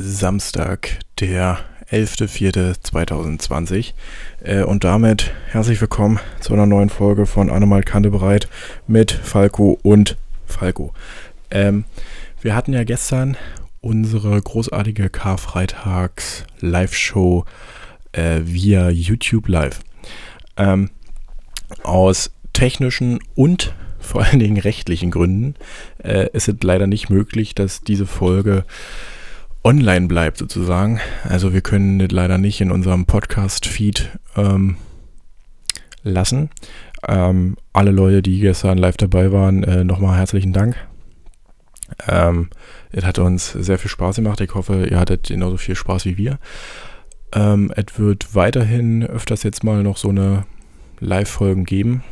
Samstag, der 11.04.2020 äh, und damit herzlich willkommen zu einer neuen Folge von Animal Kante bereit mit Falco und Falco. Ähm, wir hatten ja gestern unsere großartige Karfreitags Live-Show äh, via YouTube Live. Ähm, aus technischen und vor allen Dingen rechtlichen Gründen äh, ist es leider nicht möglich, dass diese Folge online bleibt sozusagen. Also wir können das leider nicht in unserem Podcast-Feed ähm, lassen. Ähm, alle Leute, die gestern live dabei waren, äh, nochmal herzlichen Dank. Ähm, es hat uns sehr viel Spaß gemacht. Ich hoffe, ihr hattet genauso viel Spaß wie wir. Ähm, es wird weiterhin öfters jetzt mal noch so eine Live-Folgen geben.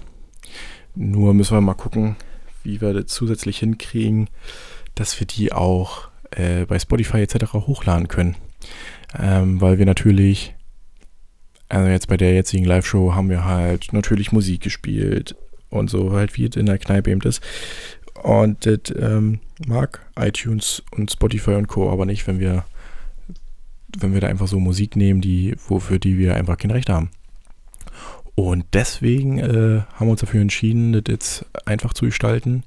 Nur müssen wir mal gucken, wie wir das zusätzlich hinkriegen, dass wir die auch äh, bei Spotify etc. hochladen können. Ähm, weil wir natürlich, also jetzt bei der jetzigen Live-Show haben wir halt natürlich Musik gespielt und so halt wie es in der Kneipe eben ist. Und das ähm, mag iTunes und Spotify und Co. aber nicht, wenn wir, wenn wir da einfach so Musik nehmen, die, wofür die wir einfach kein Recht haben. Und deswegen äh, haben wir uns dafür entschieden, das jetzt einfach zu gestalten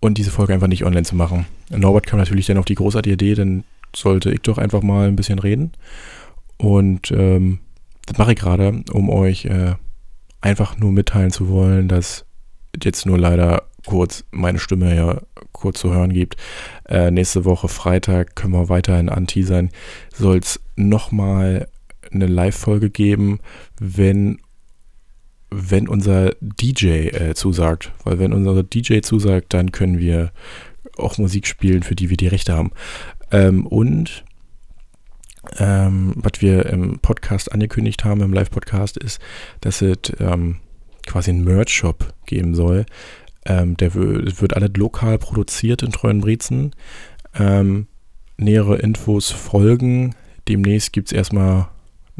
und diese Folge einfach nicht online zu machen. Norbert kam natürlich dann auf die großartige Idee, dann sollte ich doch einfach mal ein bisschen reden. Und ähm, das mache ich gerade, um euch äh, einfach nur mitteilen zu wollen, dass jetzt nur leider kurz meine Stimme ja kurz zu hören gibt. Äh, nächste Woche Freitag können wir weiterhin anteasern. Soll es nochmal eine Live-Folge geben, wenn, wenn unser DJ äh, zusagt. Weil wenn unser DJ zusagt, dann können wir auch Musik spielen, für die wir die Rechte haben. Ähm, und ähm, was wir im Podcast angekündigt haben, im Live-Podcast, ist, dass es ähm, quasi einen Merch-Shop geben soll. Ähm, der wird alles lokal produziert in Treuen Brezen. Ähm, nähere Infos folgen. Demnächst gibt es erstmal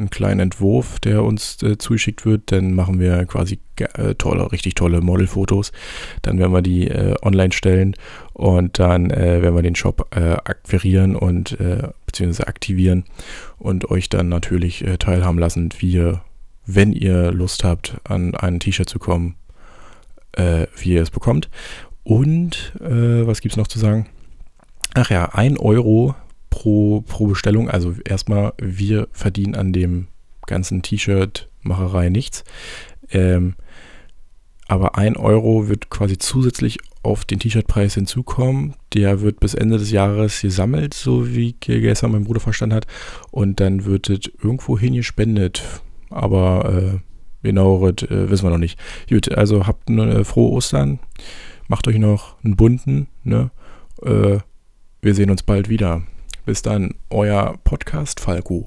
einen kleinen Entwurf, der uns äh, zugeschickt wird. Dann machen wir quasi äh, tolle, richtig tolle Modelfotos. Dann werden wir die äh, online stellen und dann äh, werden wir den Shop äh, akquirieren und äh, beziehungsweise aktivieren und euch dann natürlich teilhaben lassen, wie ihr, wenn ihr Lust habt, an ein T-Shirt zu kommen, wie ihr es bekommt. Und was gibt es noch zu sagen? Ach ja, ein Euro pro, pro Bestellung. Also erstmal, wir verdienen an dem ganzen T-Shirt-Macherei nichts. Ähm, aber ein Euro wird quasi zusätzlich auf den T-Shirt-Preis hinzukommen. Der wird bis Ende des Jahres gesammelt, so wie gestern mein Bruder verstanden hat. Und dann wird es irgendwo hin gespendet. Aber äh, genaueres äh, wissen wir noch nicht. Gut, also habt eine äh, frohe Ostern. Macht euch noch einen bunten. Ne? Äh, wir sehen uns bald wieder. Bis dann, euer Podcast Falco.